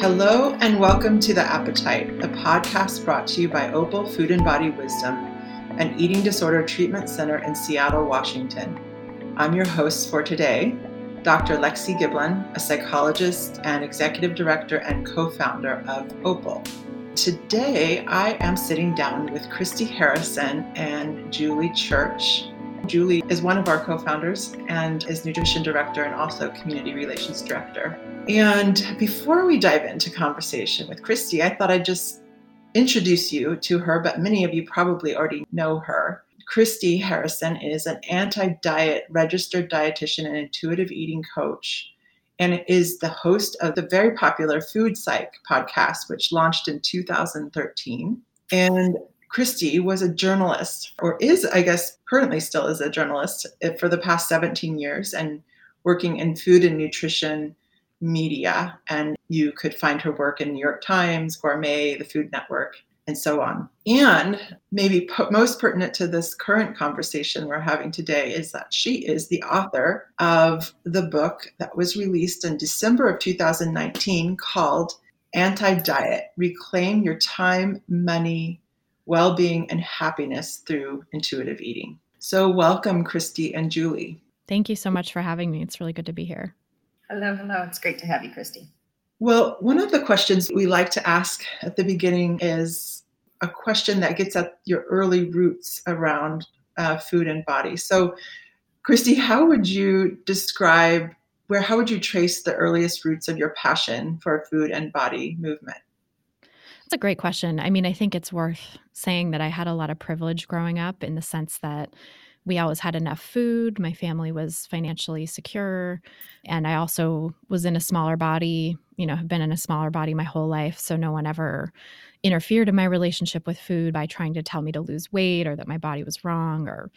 Hello, and welcome to The Appetite, a podcast brought to you by Opal Food and Body Wisdom, an eating disorder treatment center in Seattle, Washington. I'm your host for today, Dr. Lexi Giblin, a psychologist and executive director and co founder of Opal. Today, I am sitting down with Christy Harrison and Julie Church. Julie is one of our co founders and is nutrition director and also community relations director. And before we dive into conversation with Christy, I thought I'd just introduce you to her, but many of you probably already know her. Christy Harrison is an anti diet registered dietitian and intuitive eating coach, and is the host of the very popular Food Psych podcast, which launched in 2013. And Christy was a journalist, or is, I guess, currently still is a journalist eh, for the past 17 years and working in food and nutrition media. And you could find her work in New York Times, Gourmet, the Food Network, and so on. And maybe po- most pertinent to this current conversation we're having today is that she is the author of the book that was released in December of 2019 called Anti Diet Reclaim Your Time, Money, Well Being, and Happiness Through Intuitive Eating. So, welcome, Christy and Julie. Thank you so much for having me. It's really good to be here. Hello, hello. It's great to have you, Christy. Well, one of the questions we like to ask at the beginning is a question that gets at your early roots around uh, food and body. So, Christy, how would you describe where, how would you trace the earliest roots of your passion for food and body movement? That's a great question. I mean, I think it's worth saying that I had a lot of privilege growing up in the sense that we always had enough food. My family was financially secure. And I also was in a smaller body, you know, have been in a smaller body my whole life. So no one ever interfered in my relationship with food by trying to tell me to lose weight or that my body was wrong or,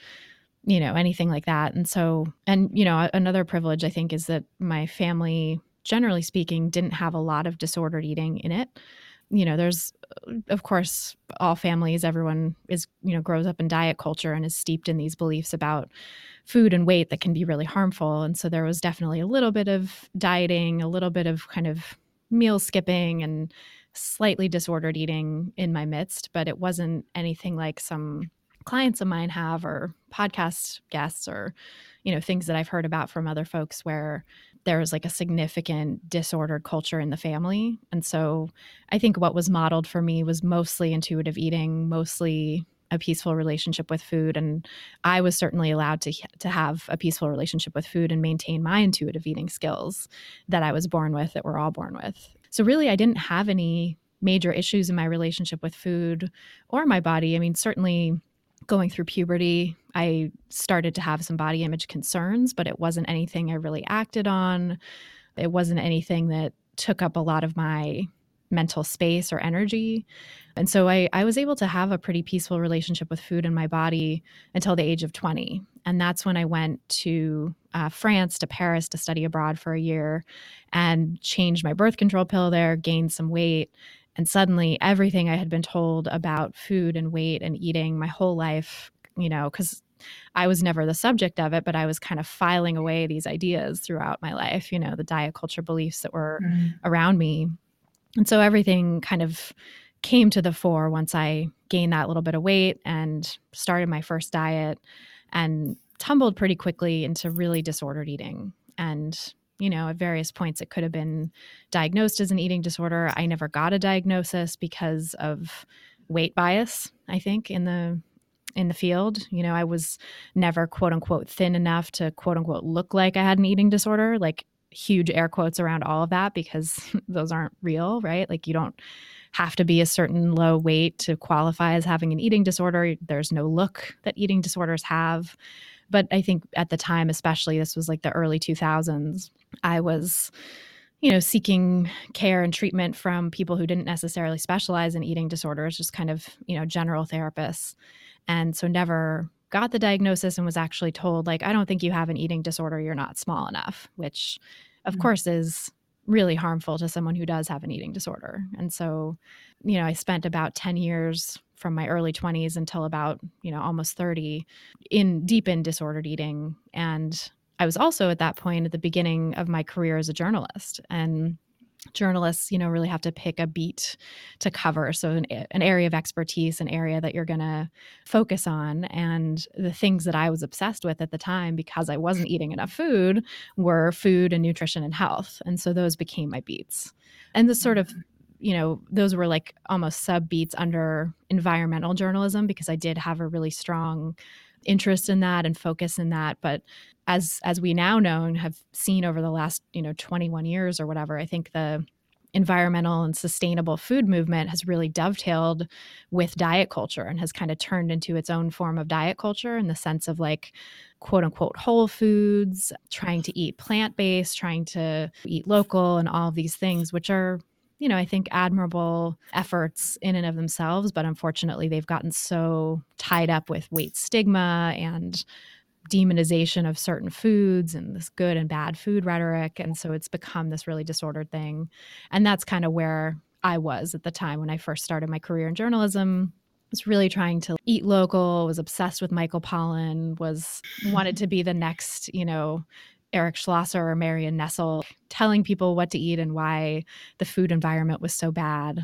you know, anything like that. And so, and, you know, another privilege I think is that my family, generally speaking, didn't have a lot of disordered eating in it you know there's of course all families everyone is you know grows up in diet culture and is steeped in these beliefs about food and weight that can be really harmful. And so there was definitely a little bit of dieting a little bit of kind of meal skipping and slightly disordered eating in my midst but it wasn't anything like some clients of mine have or podcast guests or you know things that i've heard about from other folks where there was like a significant disordered culture in the family. And so I think what was modeled for me was mostly intuitive eating, mostly a peaceful relationship with food and I was certainly allowed to to have a peaceful relationship with food and maintain my intuitive eating skills that I was born with that we're all born with. So really I didn't have any major issues in my relationship with food or my body. I mean certainly going through puberty, I started to have some body image concerns, but it wasn't anything I really acted on. It wasn't anything that took up a lot of my mental space or energy. And so I, I was able to have a pretty peaceful relationship with food and my body until the age of 20. And that's when I went to uh, France, to Paris to study abroad for a year and changed my birth control pill there, gained some weight, and suddenly, everything I had been told about food and weight and eating my whole life, you know, because I was never the subject of it, but I was kind of filing away these ideas throughout my life, you know, the diet culture beliefs that were mm-hmm. around me. And so everything kind of came to the fore once I gained that little bit of weight and started my first diet and tumbled pretty quickly into really disordered eating. And you know, at various points it could have been diagnosed as an eating disorder. I never got a diagnosis because of weight bias, I think, in the in the field. You know, I was never quote unquote thin enough to quote unquote look like I had an eating disorder, like huge air quotes around all of that because those aren't real, right? Like you don't have to be a certain low weight to qualify as having an eating disorder. There's no look that eating disorders have. But I think at the time, especially, this was like the early 2000s, I was you know seeking care and treatment from people who didn't necessarily specialize in eating disorders just kind of you know general therapists. And so never got the diagnosis and was actually told like i don't think you have an eating disorder. You're not small enough which of mm-hmm. course is really harmful to someone who does have an eating disorder. And so you know i spent about 10 years from my early 20s until about you know almost 30 in deep in disordered eating and I was also at that point at the beginning of my career as a journalist. And journalists, you know, really have to pick a beat to cover. So, an, an area of expertise, an area that you're going to focus on. And the things that I was obsessed with at the time, because I wasn't eating enough food, were food and nutrition and health. And so those became my beats. And the sort of mm-hmm. You know, those were like almost sub beats under environmental journalism because I did have a really strong interest in that and focus in that. But as as we now know and have seen over the last you know 21 years or whatever i think the environmental and sustainable food movement has really dovetailed with diet culture and has kind of turned into its own form of diet culture in the sense of like quote unquote whole foods trying to eat plant-based trying to eat local and all of these things which are you know, I think admirable efforts in and of themselves, but unfortunately they've gotten so tied up with weight stigma and demonization of certain foods and this good and bad food rhetoric. And so it's become this really disordered thing. And that's kind of where I was at the time when I first started my career in journalism. Was really trying to eat local, was obsessed with Michael Pollan, was wanted to be the next, you know, Eric Schlosser or Marion Nestle, telling people what to eat and why the food environment was so bad.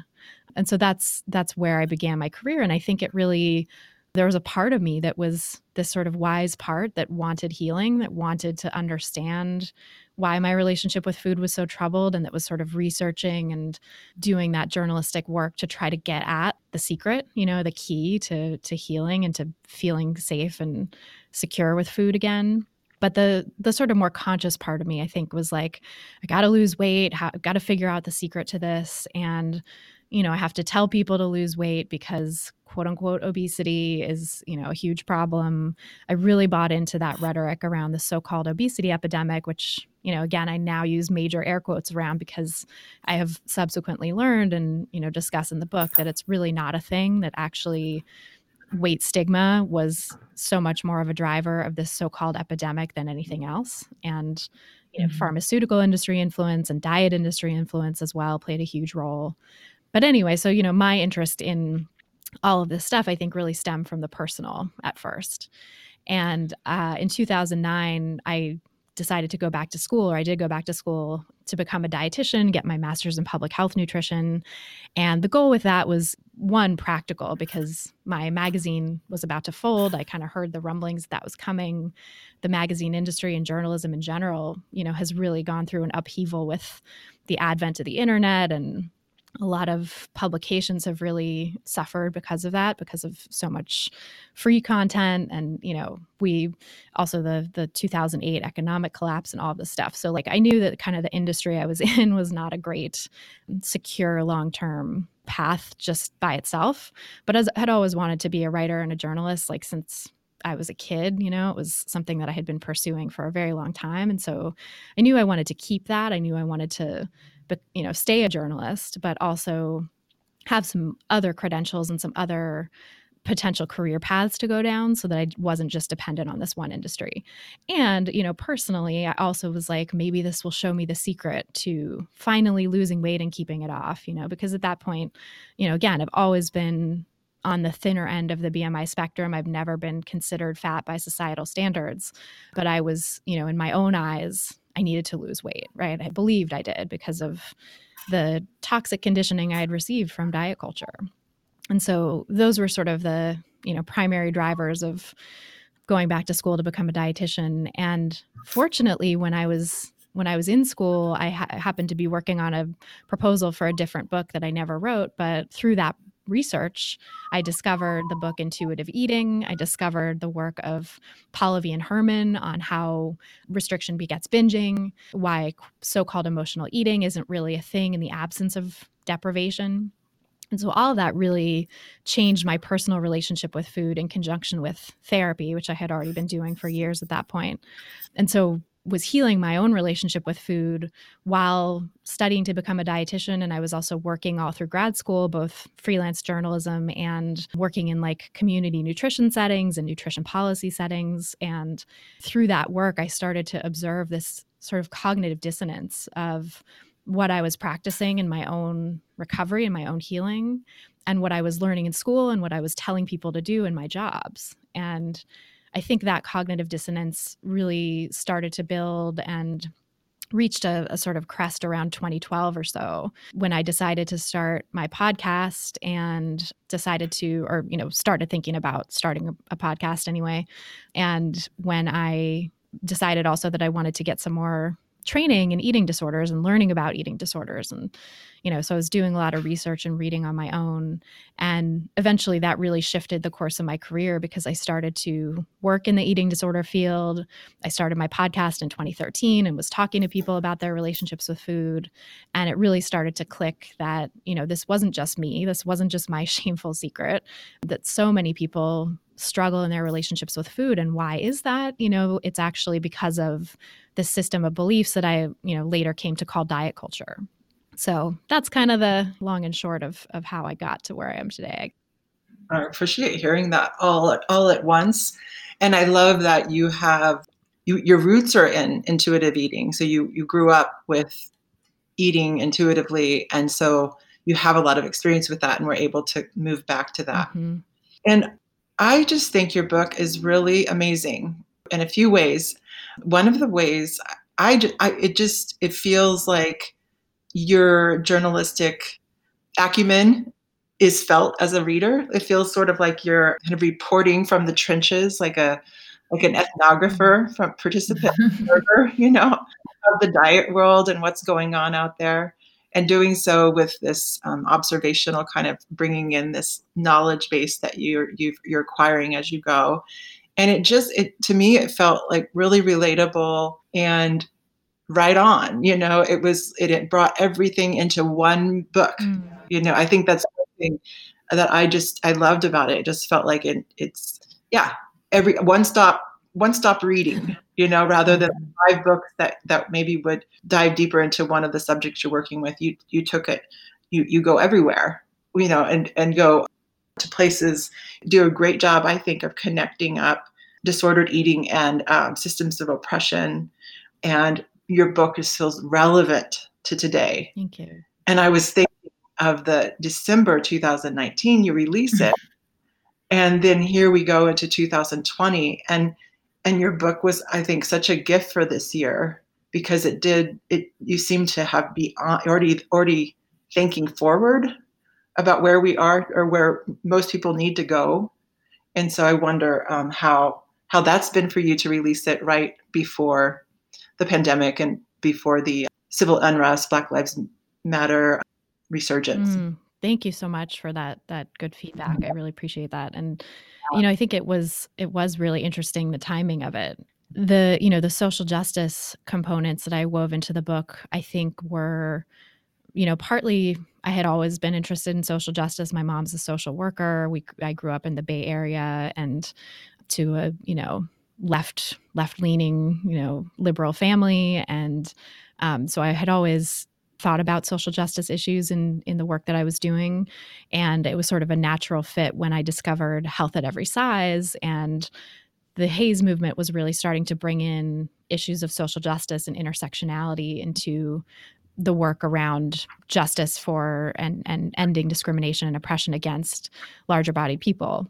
And so that's that's where I began my career. And I think it really there was a part of me that was this sort of wise part that wanted healing, that wanted to understand why my relationship with food was so troubled, and that was sort of researching and doing that journalistic work to try to get at the secret, you know, the key to to healing and to feeling safe and secure with food again. But the the sort of more conscious part of me, I think, was like, I got to lose weight. I got to figure out the secret to this, and you know, I have to tell people to lose weight because quote unquote obesity is, you know, a huge problem. I really bought into that rhetoric around the so-called obesity epidemic, which, you know, again, I now use major air quotes around because I have subsequently learned and, you know, discuss in the book that it's really not a thing that actually weight stigma was so much more of a driver of this so-called epidemic than anything else and you know mm-hmm. pharmaceutical industry influence and diet industry influence as well played a huge role but anyway, so, you know, my interest in all of this stuff, I think, really stemmed from the personal at first. And uh, in 2009, I decided to go back to school, or I did go back to school to become a dietitian, get my master's in public health nutrition. And the goal with that was one, practical, because my magazine was about to fold. I kind of heard the rumblings that, was coming. The magazine industry and journalism in general, you know, has really gone through an upheaval with the advent of the internet and a lot of publications have really suffered because of that because of so much free content and you know we also the the 2008 economic collapse and all this stuff so like i knew that kind of the industry i was in was not a great secure long-term path just by itself but as i had always wanted to be a writer and a journalist like since I was a kid, you know, it was something that I had been pursuing for a very long time. And so I knew I wanted to keep that. I knew I wanted to but you know stay a journalist but also have some other credentials and some other potential career paths to go down so that I wasn't just dependent on this one industry. And, you know, personally, I also was like, maybe this will show me the secret to finally losing weight and keeping it off, you know, because at that point, you know, again, I've always been on the thinner end of the BMI spectrum. I've never been considered fat by societal standards, but I was, you know, in my own eyes, I needed to lose weight, right? I believed I did because of the toxic conditioning I had received from diet culture. And so those were sort of the, you know, primary drivers of going back to school to become a dietitian. And fortunately, when I was when I was in school, I ha- happened to be working on a proposal for a different book that I never wrote. But through that research, I discovered the book Intuitive Eating. I discovered the work of Polivy and Herman on how restriction begets binging, why so called emotional eating isn't really a thing in the absence of deprivation. And so all of that really changed my personal relationship with food in conjunction with therapy, which I had already been doing for years at that point. And so was healing my own relationship with food while studying to become a dietitian and i was also working all through grad school both freelance journalism and working in like community nutrition settings and nutrition policy settings. And through that work i started to observe this sort of cognitive dissonance of what i was practicing in my own recovery and my own healing and what i was learning in school and what i was telling people to do in my jobs. And I think that cognitive dissonance really started to build and reached a, a, sort of crest around 2012 or so when I decided to start my podcast and decided to, or, you know, started thinking about starting a, a podcast anyway. And when I decided also that I wanted to get some more training in eating disorders and learning about eating disorders and you know so i was doing a lot of research and reading on my own. And eventually that really shifted the course of my career because i started to work in the eating disorder field. I started my podcast in 2013 and was talking to people about their relationships with food. And it really started to click that you know this wasn't just me. This wasn't just my shameful secret that so many people struggle in their relationships with food. And why is that? You know it's actually because of the system of beliefs that i you know later came to call diet culture so that's kind of the long and short of of how i got to where i am today. I appreciate hearing that all at all at once. And i love that you have you, your roots are in intuitive eating. So you you grew up with eating intuitively. And so you have a lot of experience with that and we're able to move back to that. Mm-hmm. and I just think your book is really amazing in a few ways. One of the ways I, I it just it feels like your journalistic acumen is felt as a reader. It feels sort of like you're kind of reporting from the trenches, like a like an ethnographer from participant observer, you know, of the diet world and what's going on out there. And doing so with this um, observational kind of bringing in this knowledge base that you're you are acquiring as you go. And it just it to me it felt like really relatable and right on you know it was it, it brought everything into one book mm. you know i think that's thing that i just i loved about it it just felt like it it's yeah every one stop one stop reading you know rather than mm-hmm. five books that that maybe would dive deeper into one of the subjects you're working with you you took it you you go everywhere you know and and go to places do a great job i think of connecting up disordered eating and um, systems of oppression and your book is still relevant to today. Thank you. And i was thinking of the december 2019 you release it and then here we go into 2020 and and your book was i think such a gift for this year because it did it you seem to have be already already thinking forward about where we are or where most people need to go. And so i wonder um, how how that's been for you to release it right before the pandemic and before the civil unrest black lives matter resurgence. Mm, thank you so much for that that good feedback. I really appreciate that. And you know i think it was it was really interesting the timing of it. The you know the social justice components that i wove into the book i think were you know partly i had always been interested in social justice. My mom's a social worker. We i grew up in the bay area and to a you know left left leaning you know liberal family. And um, so i had always thought about social justice issues in in the work that I was doing. And it was sort of a natural fit when I discovered health at every size. And the HAES movement was really starting to bring in issues of social justice and intersectionality into the work around justice for and, and ending discrimination and oppression against larger body people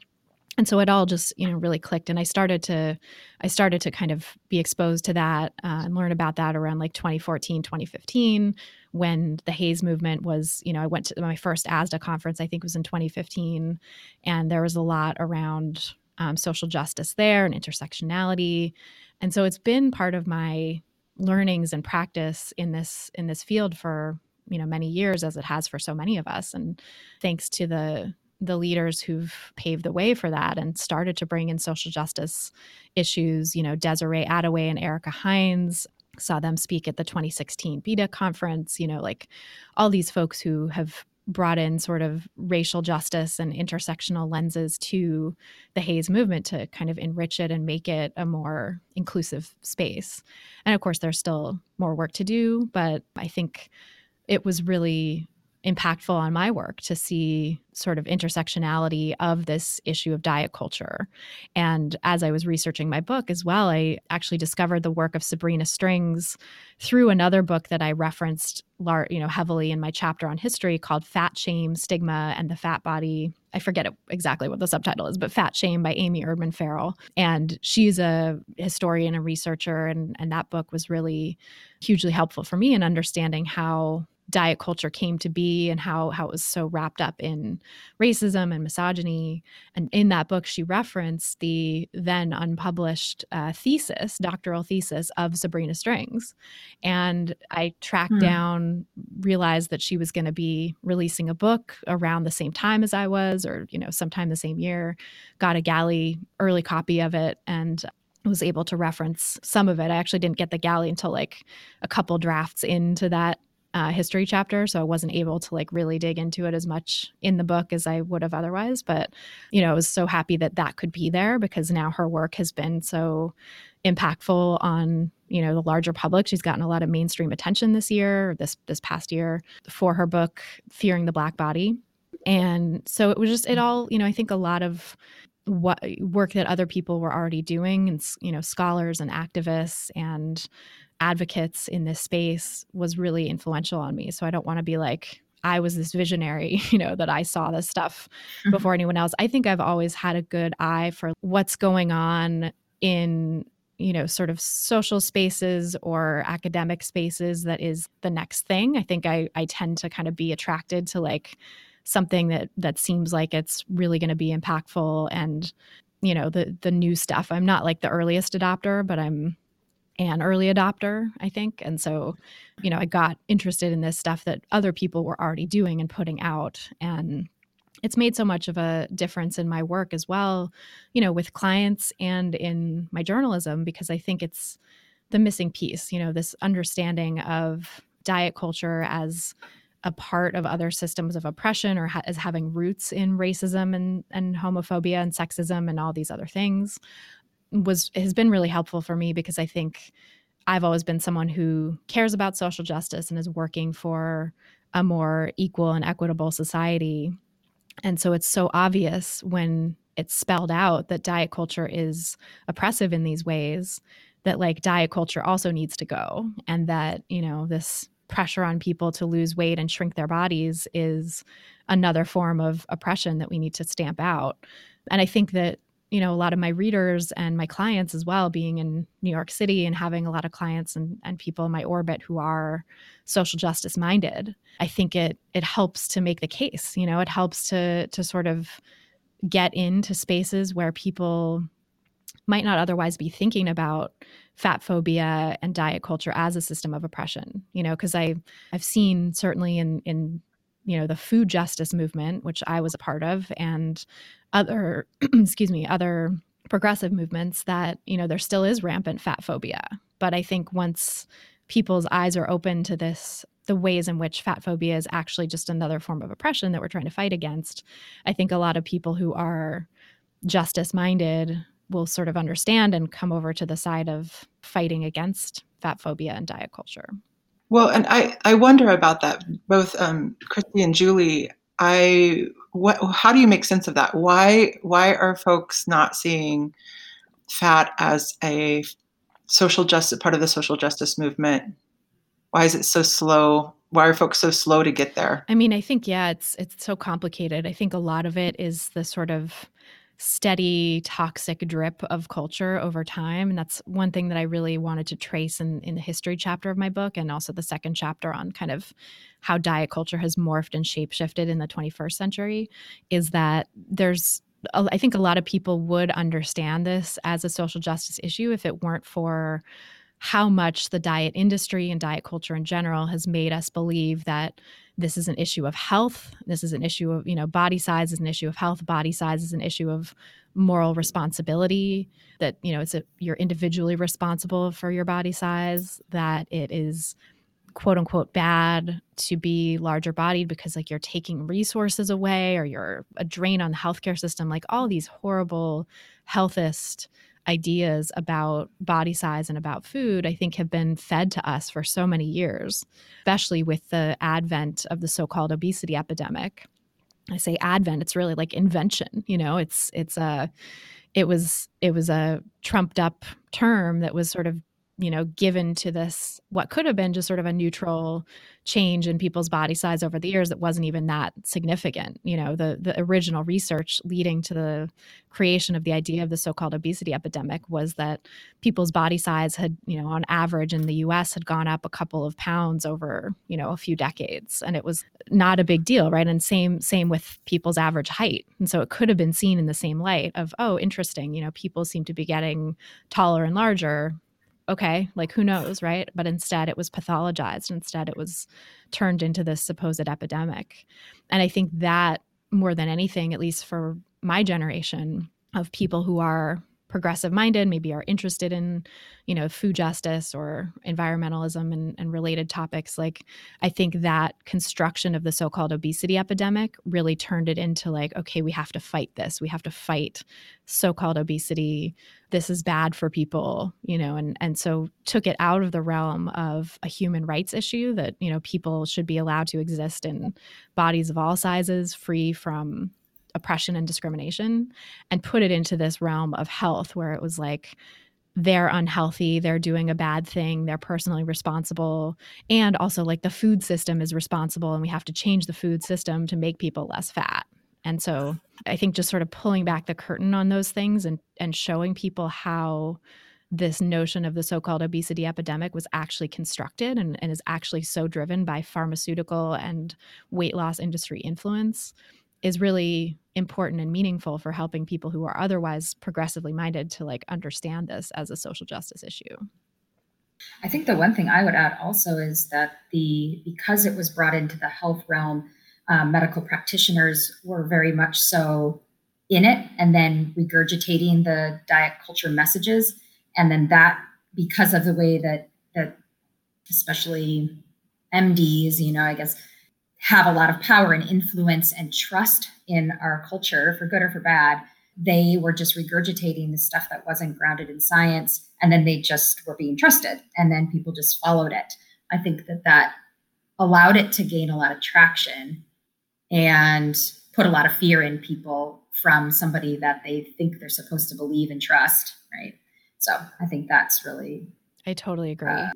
and so it all just you know really clicked and i started to i started to kind of be exposed to that uh, and learn about that around like 2014 2015 when the HAES movement was you know i went to my first ASDAH conference i think was in 2015 and there was a lot around um, social justice there and intersectionality. And so it's been part of my learnings and practice in this in this field for you know many years as it has for so many of us. And thanks to the the leaders who've paved the way for that and started to bring in social justice issues. You know, Desiree Adaway and Erica Hines saw them speak at the 2016 BEDA conference. You know, like all these folks who have brought in sort of racial justice and intersectional lenses to the HAES movement to kind of enrich it and make it a more inclusive space. And of course, there's still more work to do, but I think it was really impactful on my work to see sort of intersectionality of this issue of diet culture. And as I was researching my book as well, I actually discovered the work of Sabrina Strings through another book that I referenced you know heavily in my chapter on history called Fat Shame, Stigma and the Fat Body. I forget exactly what the subtitle is, but Fat Shame by Amy Erdman Farrell. And she's a historian and researcher and and that book was really hugely helpful for me in understanding how diet culture came to be and how how it was so wrapped up in racism and misogyny. And in that book, she referenced the then unpublished uh, thesis, doctoral thesis of Sabrina Strings. And I tracked hmm. down, realized that she was going to be releasing a book around the same time as I was, or you know, sometime the same year. Got a galley early copy of it, and was able to reference some of it. I actually didn't get the galley until like a couple drafts into that uh, history chapter, so I wasn't able to like really dig into it as much in the book as I would have otherwise. But you know, I was so happy that that could be there because now her work has been so impactful on you know the larger public. She's gotten a lot of mainstream attention this year, this this past year, for her book "Fearing the Black Body." And so it was just it all you know. I think a lot of what work that other people were already doing and you know scholars and activists and advocates in this space was really influential on me. So I don't want to be like, I was this visionary, you know, that I saw this stuff mm-hmm. before anyone else. I think I've always had a good eye for what's going on in, you know, sort of social spaces or academic spaces that is the next thing. I think I I tend to kind of be attracted to like something that that seems like it's really going to be impactful and you know the the new stuff. I'm not like the earliest adopter, but I'm an early adopter, I think. And so, you know, I got interested in this stuff that other people were already doing and putting out. And it's made so much of a difference in my work as well, you know, with clients and in my journalism, because I think it's the missing piece, you know, this understanding of diet culture as a part of other systems of oppression or ha- as having roots in racism and, and homophobia and sexism and all these other things was has been really helpful for me because I think I've always been someone who cares about social justice and is working for a more equal and equitable society. And so it's so obvious when it's spelled out that diet culture is oppressive in these ways that like diet culture also needs to go and that, you know, this pressure on people to lose weight and shrink their bodies is another form of oppression that we need to stamp out. And I think that you know a lot of my readers and my clients as well being in new york city and having a lot of clients and, and people in my orbit who are social justice minded i think it it helps to make the case you know it helps to to sort of get into spaces where people might not otherwise be thinking about fat phobia and diet culture as a system of oppression you know because i i've seen certainly in in you know the food justice movement which i was a part of and other excuse me other progressive movements that you know there still is rampant fat phobia but i think once people's eyes are open to this the ways in which fat phobia is actually just another form of oppression that we're trying to fight against i think a lot of people who are justice minded will sort of understand and come over to the side of fighting against fat phobia and diet culture well, and I, I wonder about that. Both um, Christy and Julie, I what how do you make sense of that? Why why are folks not seeing fat as a social justice part of the social justice movement? Why is it so slow? Why are folks so slow to get there? I mean, I think yeah, it's it's so complicated. I think a lot of it is the sort of steady toxic drip of culture over time and that's one thing that i really wanted to trace in, in the history chapter of my book and also the second chapter on kind of how diet culture has morphed and shapeshifted in the 21st century is that there's I think a lot of people would understand this as a social justice issue if it weren't for how much the diet industry and diet culture in general has made us believe that this is an issue of health. This is an issue of you know body size is an issue of health. Body size is an issue of moral responsibility that you know it's a you're individually responsible for your body size that it is quote unquote bad to be larger bodied because like you're taking resources away or you're a drain on the healthcare system like all these horrible healthist ideas about body size and about food, I think, have been fed to us for so many years, especially with the advent of the so called obesity epidemic. I say advent, it's really like invention, you know, it's, it's a, it was, it was a trumped up term that was sort of you know, given to this what could have been just sort of a neutral change in people's body size over the years that wasn't even that significant. You know, the the original research leading to the creation of the idea of the so-called obesity epidemic was that people's body size had, you know, on average in the US had gone up a couple of pounds over, you know, a few decades and it was not a big deal, right? And same same with people's average height. And so it could have been seen in the same light of, oh, interesting, you know, people seem to be getting taller and larger okay, like who knows, right? But instead it was pathologized. Instead it was turned into this supposed epidemic. And I think that more than anything, at least for my generation of people who are progressive minded, maybe are interested in, you know, food justice or environmentalism and, and related topics. Like, I think that construction of the so called obesity epidemic really turned it into like, okay, we have to fight this. We have to fight so called obesity. This is bad for people, you know, and, and so took it out of the realm of a human rights issue that, you know, people should be allowed to exist in bodies of all sizes, free from oppression and discrimination and put it into this realm of health where it was like they're unhealthy, they're doing a bad thing, they're personally responsible, and also like the food system is responsible and we have to change the food system to make people less fat. And so I think just sort of pulling back the curtain on those things and and showing people how this notion of the so-called obesity epidemic was actually constructed and, and is actually so driven by pharmaceutical and weight loss industry influence is really important and meaningful for helping people who are otherwise progressively minded to like understand this as a social justice issue. I think the one thing I would add also is that the because it was brought into the health realm, um, medical practitioners were very much so in it, and then regurgitating the diet culture messages, and then that because of the way that that especially MDs, you know, I guess have a lot of power and influence and trust in our culture, for good or for bad, they were just regurgitating the stuff that wasn't grounded in science. And then they just were being trusted. And then people just followed it. I think that that allowed it to gain a lot of traction and put a lot of fear in people from somebody that they think they're supposed to believe and trust. Right. So I think that's really. I totally agree. Uh,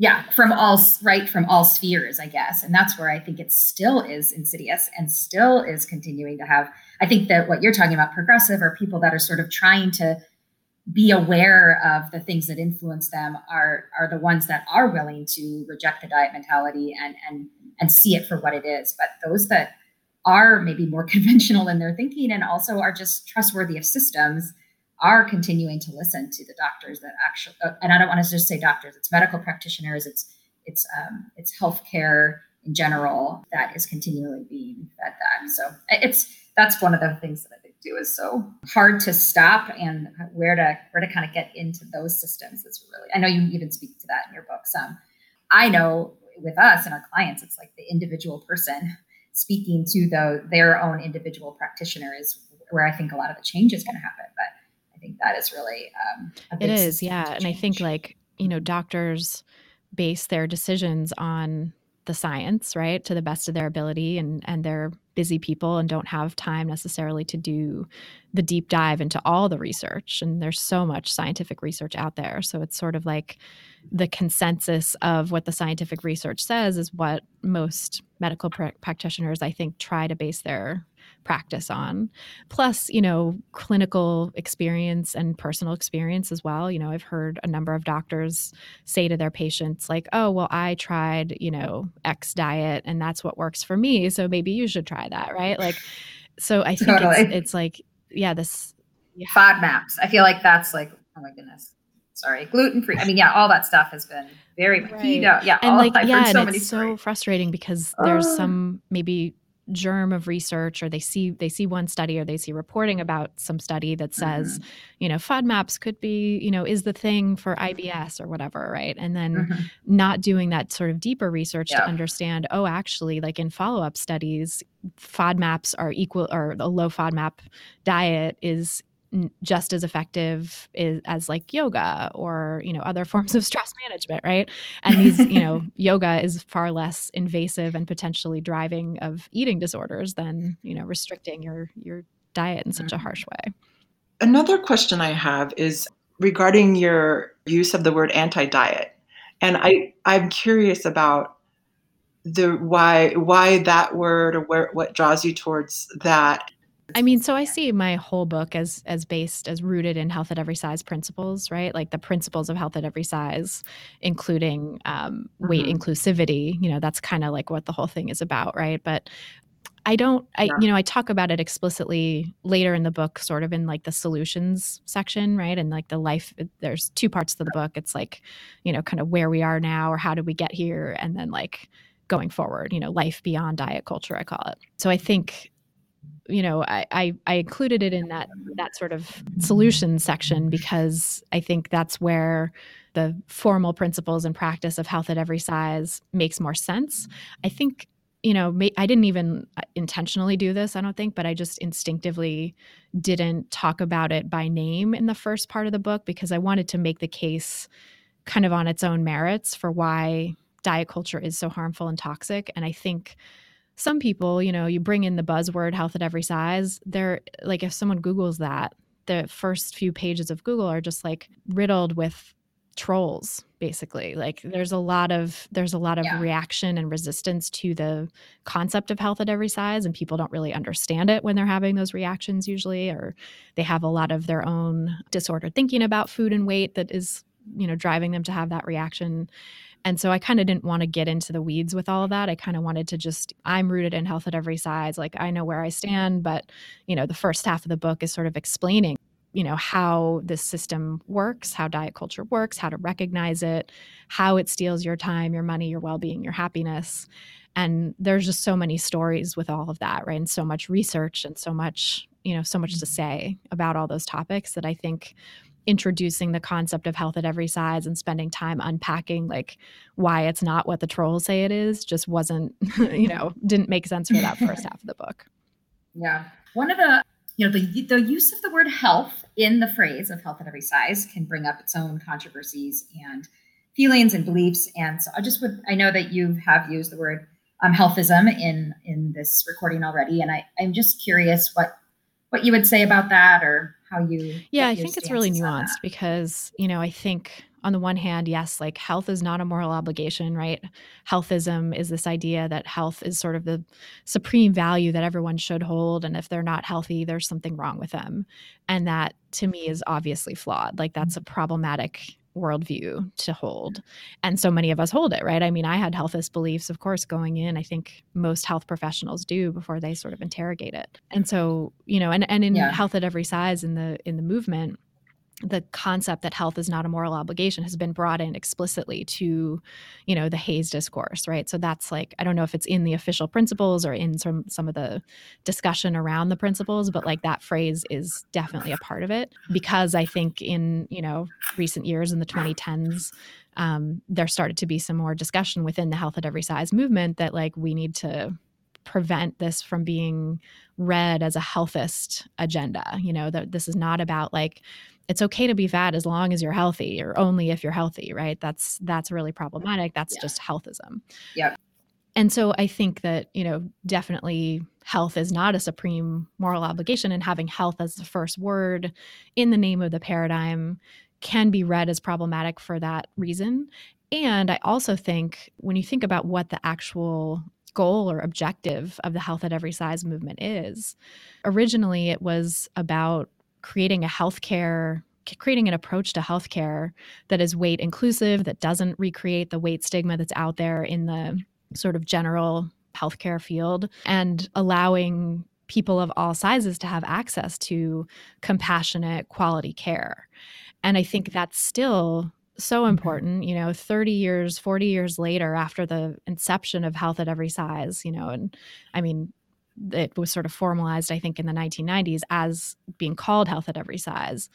yeah from all right from all spheres i guess. And that's where i think it still is insidious and still is continuing to have i think that what you're talking about progressive or people that are sort of trying to be aware of the things that influence them are are the ones that are willing to reject the diet mentality and and and see it for what it is. But those that are maybe more conventional in their thinking and also are just trustworthy of systems are continuing to listen to the doctors that actually, uh, and I don't want to just say doctors, it's medical practitioners, it's it's um, it's healthcare in general that is continually being fed that. So it's that's one of the things that I think too is so hard to stop and where to where to kind of get into those systems is really. I know you even speak to that in your book Um, I know with us and our clients, it's like the individual person speaking to the their own individual practitioner is where I think a lot of the change is going to happen. But think that is really um, it is yeah and i think like you know doctors base their decisions on the science right to the best of their ability and and they're busy people and don't have time necessarily to do the deep dive into all the research and there's so much scientific research out there. So it's sort of like the consensus of what the scientific research says is what most medical pr- practitioners i think try to base their practice on. Plus, you know, clinical experience and personal experience as well. You know, I've heard a number of doctors say to their patients, like, oh, well, I tried, you know, X diet and that's what works for me. So maybe you should try that, right? Like, so I think totally. it's, it's like, yeah, this yeah. FODMAPs. I feel like that's like, oh my goodness sorry, gluten free. I mean, yeah, all that stuff has been very right. keto. Yeah, and all, like I've yeah, so and it's so frustrating because there's some maybe germ of research or they see they see one study or they see reporting about some study that says mm-hmm. you know fodmaps could be you know is the thing for ibs or whatever right and then mm-hmm. not doing that sort of deeper research yeah. to understand oh actually like in follow-up studies fodmaps are equal or a low fodmap diet is just as effective is, as like yoga or you know other forms of stress management right? And these you know yoga is far less invasive and potentially driving of eating disorders than you know restricting your your diet in such a harsh mm. way. Another question i have is regarding your use of the word anti-diet. And i i'm curious about the why why that word or where what draws you towards that I mean, so I see my whole book as as based as rooted in health at every size principles, right? Like the principles of health at every size, including um, weight mm-hmm. inclusivity. You know, that's kind of like what the whole thing is about, right? But I don't, I yeah. you know, I talk about it explicitly later in the book, sort of in like the solutions section, right? And like the life. There's two parts to the book. It's like, you know, kind of where we are now, or how did we get here, and then like going forward, you know, life beyond diet culture, I call it. So I think you know I, I, I included it in that that sort of solution section because i think that's where the formal principles and practice of health at every size makes more sense. I think you know i didn't even uh, intentionally do this i don't think but i just instinctively didn't talk about it by name in the first part of the book because i wanted to make the case kind of on its own merits for why diet culture is so harmful and toxic. And i think some people, you know, you bring in the buzzword health at every size, they're like, if someone Googles that, the first few pages of Google are just like riddled with trolls basically like there's a lot of there's a lot of yeah. reaction and resistance to the concept of health at every size and people don't really understand it when they're having those reactions usually or they have a lot of their own disordered thinking about food and weight that is you know driving them to have that reaction and so I kind of didn't want to get into the weeds with all of that. I kind of wanted to just, I'm rooted in health at every size. Like I know where I stand, but, you know, the first half of the book is sort of explaining you know how this system works how diet culture works how to recognize it how it steals your time your money your well-being your happiness and there's just so many stories with all of that right and so much research and so much you know so much to mm-hmm. say about all those topics that i think introducing the concept of health at every size and spending time unpacking like why it's not what the trolls say it is just wasn't you know didn't make sense for that first half of the book. Yeah. One of the you know the, the use of the word health in the phrase of health at every size can bring up its own controversies and feelings and beliefs. And so i just would i know that you have used the word um, healthism in in this recording already and i i'm just curious what what you would say about that or how you yeah i think it's really nuanced because you know i think on the one hand yes like health is not a moral obligation right? Healthism is this idea that health is sort of the supreme value that everyone should hold and if they're not healthy there's something wrong with them. And that to me is obviously flawed. Like that's a problematic worldview to hold. And so many of us hold it, right? I mean, I had healthist beliefs, of course, going in. I think most health professionals do before they sort of interrogate it. And so, you know, and, and in yeah. health at every size in the in the movement, the concept that health is not a moral obligation has been brought in explicitly to you know the HAES discourse right? So that's like i don't know if it's in the official principles or in some some of the discussion around the principles but like that phrase is definitely a part of it because i think in you know recent years in the 2010s um, there started to be some more discussion within the health at every size movement that like we need to prevent this from being read as a healthist agenda. You know that this is not about like it's okay to be fat as long as you're healthy or only if you're healthy right? That's that's really mm-hmm. problematic. That's yeah. just healthism. Yeah. And so i think that you know definitely health is not a supreme moral obligation and having health as the first word in the name of the paradigm can be read as problematic for that reason. And i also think when you think about what the actual goal or objective of the health at every size movement is originally it was about creating a healthcare creating an approach to healthcare that is weight inclusive that doesn't recreate the weight stigma that's out there in the sort of general healthcare field and allowing people of all sizes to have access to compassionate quality care and i think that's still so mm-hmm. important you know 30 years 40 years later after the inception of health at every size you know and i mean it was sort of formalized, I think, in the 1990s as being called health at every size.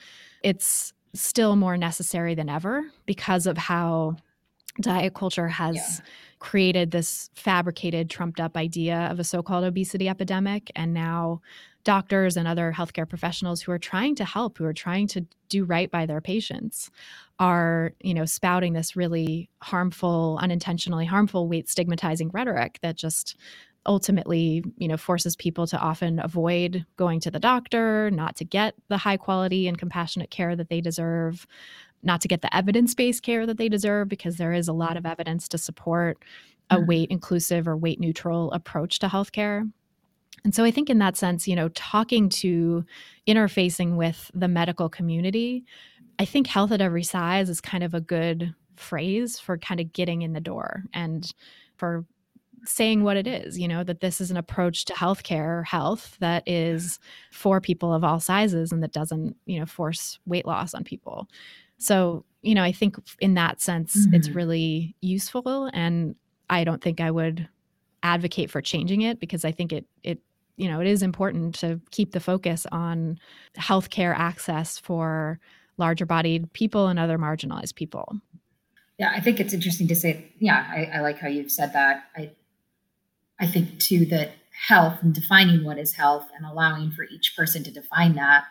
It's still more necessary than ever because of how diet culture has yeah. created this fabricated, trumped up idea of a so called obesity epidemic. And now doctors and other healthcare professionals who are trying to help, who are trying to do right by their patients, are you know spouting this really harmful, unintentionally harmful, weight stigmatizing rhetoric that just ultimately you know forces people to often avoid going to the doctor not to get the high quality and compassionate care that they deserve not to get the evidence-based care that they deserve because there is a lot of evidence to support a mm-hmm. weight inclusive or weight neutral approach to healthcare and so I think in that sense, you know, talking to interfacing with the medical community, I think health at every size is kind of a good phrase for kind of getting in the door and for saying what it is, you know, that this is an approach to healthcare, health that is for people of all sizes and that doesn't, you know, force weight loss on people. So, you know, I think in that sense, mm-hmm. it's really useful. And I don't think I would advocate for changing it because I think it it you know, it is important to keep the focus on healthcare access for larger bodied people and other marginalized people. Yeah, I think it's interesting to say, yeah, I, I like how you've said that. I I think too that health and defining what is health and allowing for each person to define that,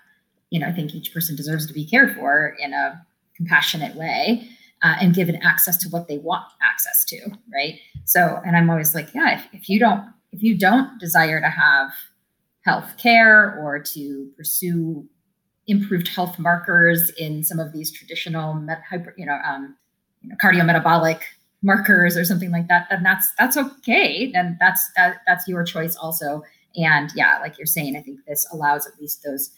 you know, I think each person deserves to be cared for in a compassionate way. Uh, and given access to what they want access to, right? So, and I'm always like, yeah, if, if you don't if you don't desire to have health care or to pursue improved health markers in some of these traditional med- hyper, you know, um, you know, cardiometabolic markers or something like that, then that's that's okay. And that's that, that's your choice also. And yeah, like you're saying, I think this allows at least those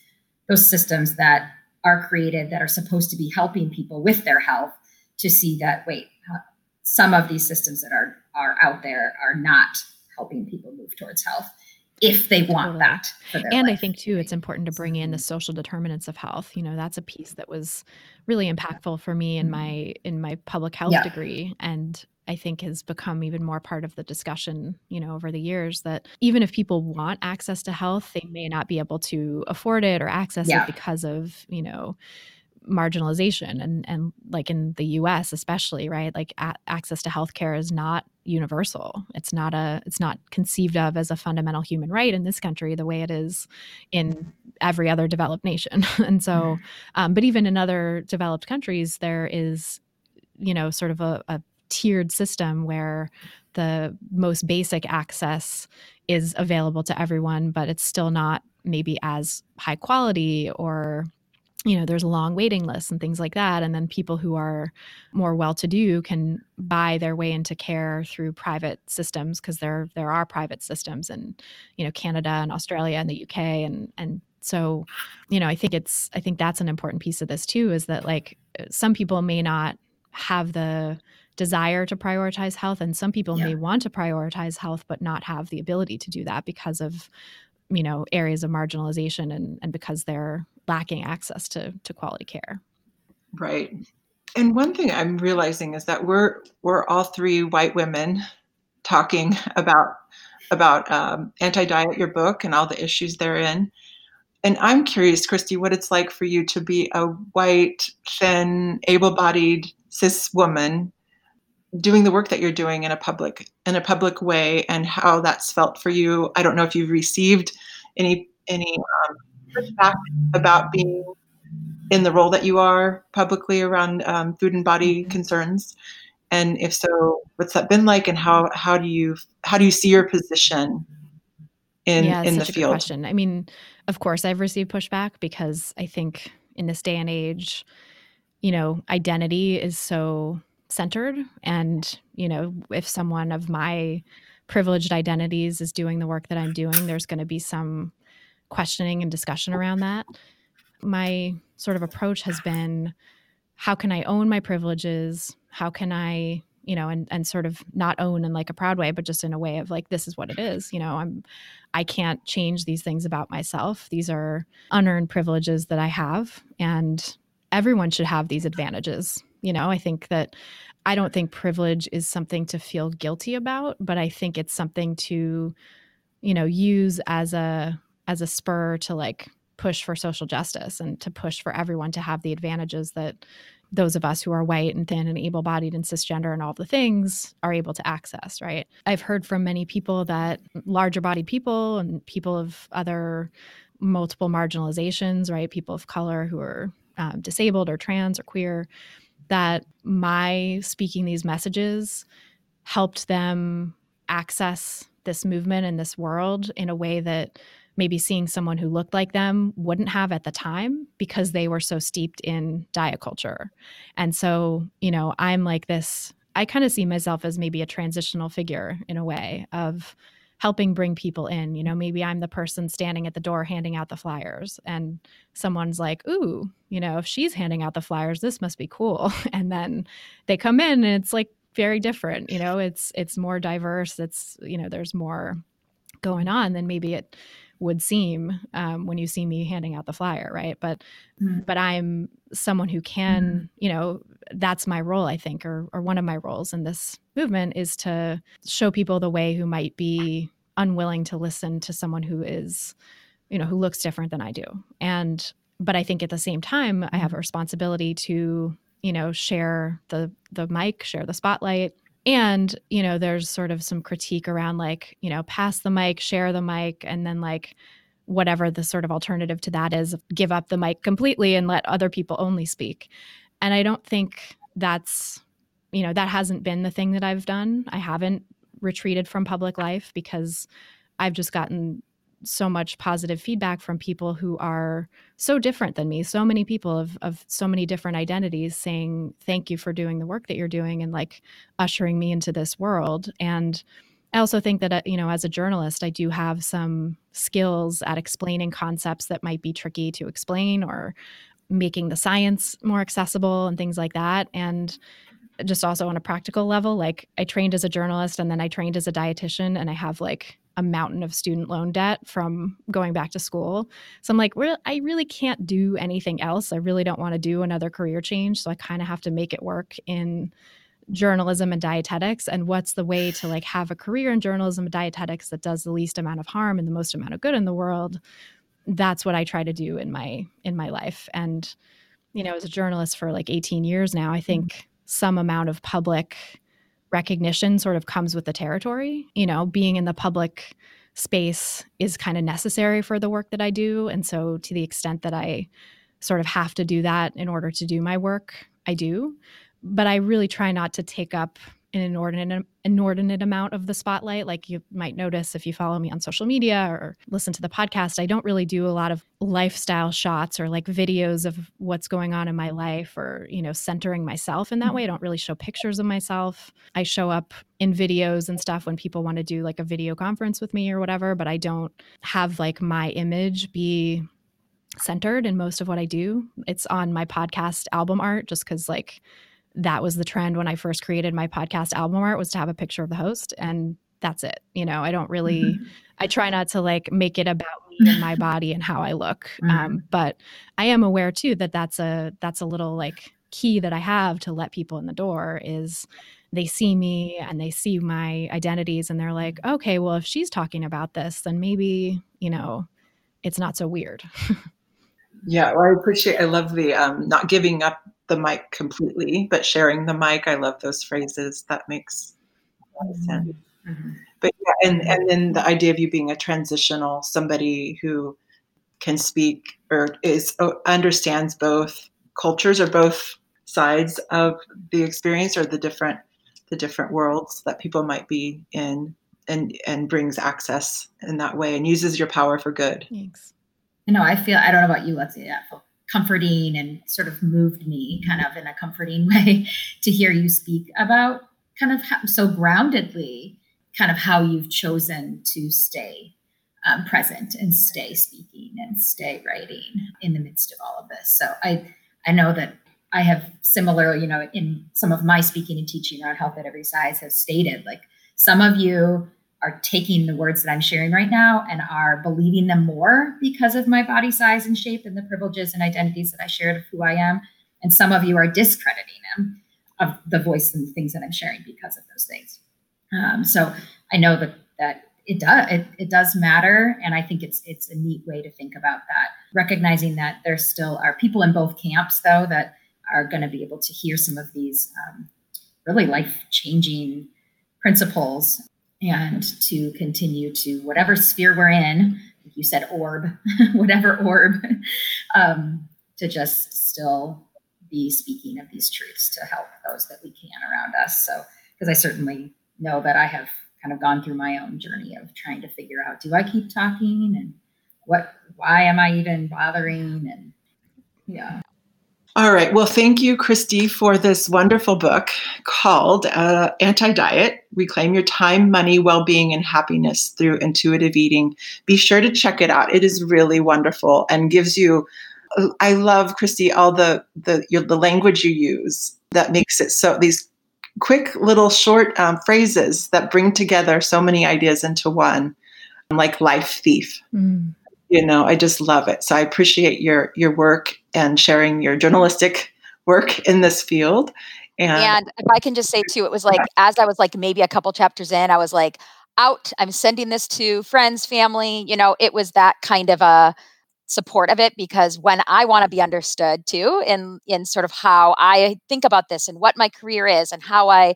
those systems that are created that are supposed to be helping people with their health to see that wait, uh, some of these systems that are are out there are not helping people move towards health if they want totally. that and life. i think too it's important to bring in the social determinants of health you know that's a piece that was really impactful for me in mm-hmm. my in my public health yeah. degree and i think has become even more part of the discussion you know over the years that even if people want access to health they may not be able to afford it or access yeah. it because of you know marginalization and and like in the US especially right like a- access to healthcare is not universal it's not a it's not conceived of as a fundamental human right in this country the way it is in every other developed nation and so mm-hmm. um, but even in other developed countries there is you know sort of a, a tiered system where the most basic access is available to everyone but it's still not maybe as high quality or you know there's long waiting lists and things like that and then people who are more well to do can buy their way into care through private systems because there there are private systems in you know Canada and Australia and the UK and and so you know I think it's I think that's an important piece of this too is that like uh, some people may not have the desire to prioritize health and some people yeah. may want to prioritize health but not have the ability to do that because of you know areas of marginalization and, and because they're lacking access to, to quality care. Right. And one thing i'm realizing is that we're we're all three white women talking about about um, anti-diet your book and all the issues therein. And i'm curious christy what it's like for you to be a white thin able-bodied cis woman doing the work that you're doing in a public in a public way and how that's felt for you. I don't know if you've received any any um, pushback about being in the role that you are publicly around um, food and body mm-hmm. concerns? And if so what's that been like and how how do you how do you see your position in yeah, in the field? question. I mean of course i've received pushback because i think in this day and age you know identity is so centered. And you know if someone of my privileged identities is doing the work that i'm doing there's going to be some questioning and discussion around that. My sort of approach has been how can i own my privileges? How can i you know and and sort of not own in like a proud way but just in a way of like this is what it is you know i'm i can't change these things about myself. These are unearned privileges that i have and everyone should have these advantages. You know, I think that I don't think privilege is something to feel guilty about, but I think it's something to, you know, use as a as a spur to like push for social justice and to push for everyone to have the advantages that those of us who are white and thin and able bodied and cisgender and all the things are able to access, right? I've heard from many people that larger bodied people and people of other multiple marginalizations, right? People of color who are um, disabled or trans or queer, that my speaking these messages helped them access this movement and this world in a way that maybe seeing someone who looked like them wouldn't have at the time because they were so steeped in diet culture. And so, you know, I'm like this, I kind of see myself as maybe a transitional figure in a way of helping bring people in. You know, maybe I'm the person standing at the door handing out the flyers, and someone's like, Ooh, you know, if she's handing out the flyers, this must be cool. And then they come in and it's like very different. You know, it's it's more diverse. It's, you know, there's more going on than maybe it would seem um, when you see me handing out the flyer right but mm-hmm. but i'm someone who can mm-hmm. you know that's my role i think or or one of my roles in this movement is to show people the way who might be unwilling to listen to someone who is you know who looks different than i do and but i think at the same time i have a mm-hmm. responsibility to you know share the the mic share the spotlight and you know there's sort of some critique around like you know pass the mic share the mic and then like whatever the sort of alternative to that is give up the mic completely and let other people only speak. And i don't think that's you know that hasn't been the thing that i've done. I haven't retreated from public life because i've just gotten so much positive feedback from people who are so different than me. So many people of, of so many different identities saying thank you for doing the work that you're doing and like ushering me into this world. And i also think that uh, you know as a journalist i do have some skills at explaining concepts that might be tricky to explain or making the science more accessible and things like that. And just also on a practical level like i trained as a journalist and then i trained as a dietitian and i have like a mountain of student loan debt from going back to school. So I'm like, I really can't do anything else. I really don't want to do another career change. So I kind of have to make it work in journalism and dietetics and what's the way to like have a career in journalism and dietetics that does the least amount of harm and the most amount of good in the world that's what i try to do in my in my life and you know as a journalist for like 18 years now i mm-hmm. think some amount of public recognition sort of comes with the territory. You know, being in the public space is kind of necessary for the work that I do. And so, to the extent that I sort of have to do that in order to do my work, I do. But I really try not to take up an inordinate inordinate amount of the spotlight. Like you might notice if you follow me on social media or listen to the podcast i don't really do a lot of lifestyle shots or like videos of what's going on in my life or you know centering myself in that mm-hmm. way. I don't really show pictures of myself. I show up in videos and stuff when people want to do like a video conference with me or whatever but i don't have like my image be centered in most of what i do. It's on my podcast album art just because like that was the trend when I first created my podcast album art was to have a picture of the host and that's it. You know, I don't really mm-hmm. I try not to like make it about me and my body and how I look. Mm-hmm. Um, but I am aware too that that's a that's a little like key that I have to let people in the door is they see me and they see my identities and they're like, okay, well, if she's talking about this, then maybe, you know, it's not so weird. yeah, well, I appreciate, I love the um, not giving up the mic completely, but sharing the mic. I love those phrases. That makes a lot of mm-hmm. sense. Mm-hmm. But yeah, and and then the idea of you being a transitional somebody who can speak or is uh, understands both cultures or both sides of the experience or the different the different worlds that people might be in and and brings access in that way and uses your power for good. Thanks. You know, I feel I don't know about you, Lexi. Feel comforting and sort of moved me kind of in a comforting way to hear you speak about kind of how, so groundedly kind of how you've chosen to stay um, present and stay speaking and stay writing in the midst of all of this. So i i know that i have similar you know in some of my speaking and teaching around health at every size have stated like some of you are taking the words that I'm sharing right now and are believing them more because of my body size and shape and the privileges and identities that I shared of who I am. And some of you are discrediting them of the voice and the things that I'm sharing because of those things. Um, so I know that that it does it, it does matter, and I think it's it's a neat way to think about that. Recognizing that there still are people in both camps, though, that are going to be able to hear some of these um, really life changing principles and to continue to whatever sphere we're in you said orb, whatever orb, um, to just still be speaking of these truths to help those that we can around us. So, because I certainly know that I have kind of gone through my own journey of trying to figure out do I keep talking and what, why am I even bothering? And yeah. All right. Well, thank you, Christy, for this wonderful book called uh, Anti Diet Reclaim Your Time, Money, Well Being, and Happiness Through Intuitive Eating. Be sure to check it out. It is really wonderful and gives you. I love Christy all the the your, the language you use that makes it so these quick little short um, phrases that bring together so many ideas into one, like life thief. Mm you know i just love it so i appreciate your your work and sharing your journalistic work in this field and, and if i can just say too it was like as i was like maybe a couple chapters in i was like out i'm sending this to friends family you know it was that kind of a support of it because when i want to be understood too in in sort of how i think about this and what my career is and how i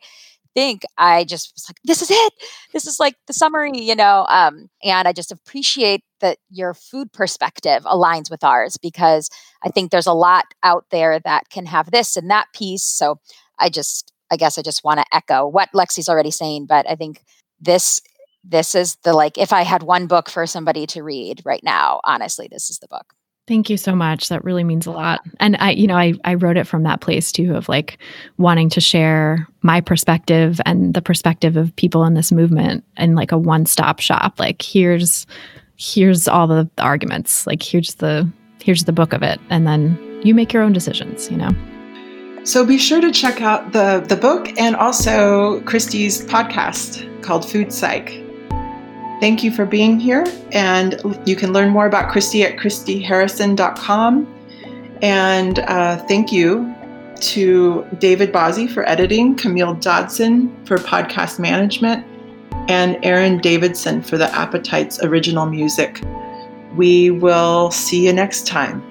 think I just was like, this is it. This is like the summary, you know. Um, and I just appreciate that your food perspective aligns with ours because I think there's a lot out there that can have this and that piece. So I just, I guess I just want to echo what Lexi's already saying, but I think this this is the like if I had one book for somebody to read right now, honestly, this is the book. Thank you so much. That really means a lot. And I, you know, I, I wrote it from that place too of like wanting to share my perspective and the perspective of people in this movement in like a one stop shop. Like here's here's all the arguments. Like here's the here's the book of it. And then you make your own decisions, you know. So be sure to check out the the book and also Christy's podcast called Food Psych. Thank you for being here. And you can learn more about Christy at christyharrison.com. And uh, thank you to David Bazzi for editing, Camille Dodson for podcast management, and Aaron Davidson for the Appetites original music. We will see you next time.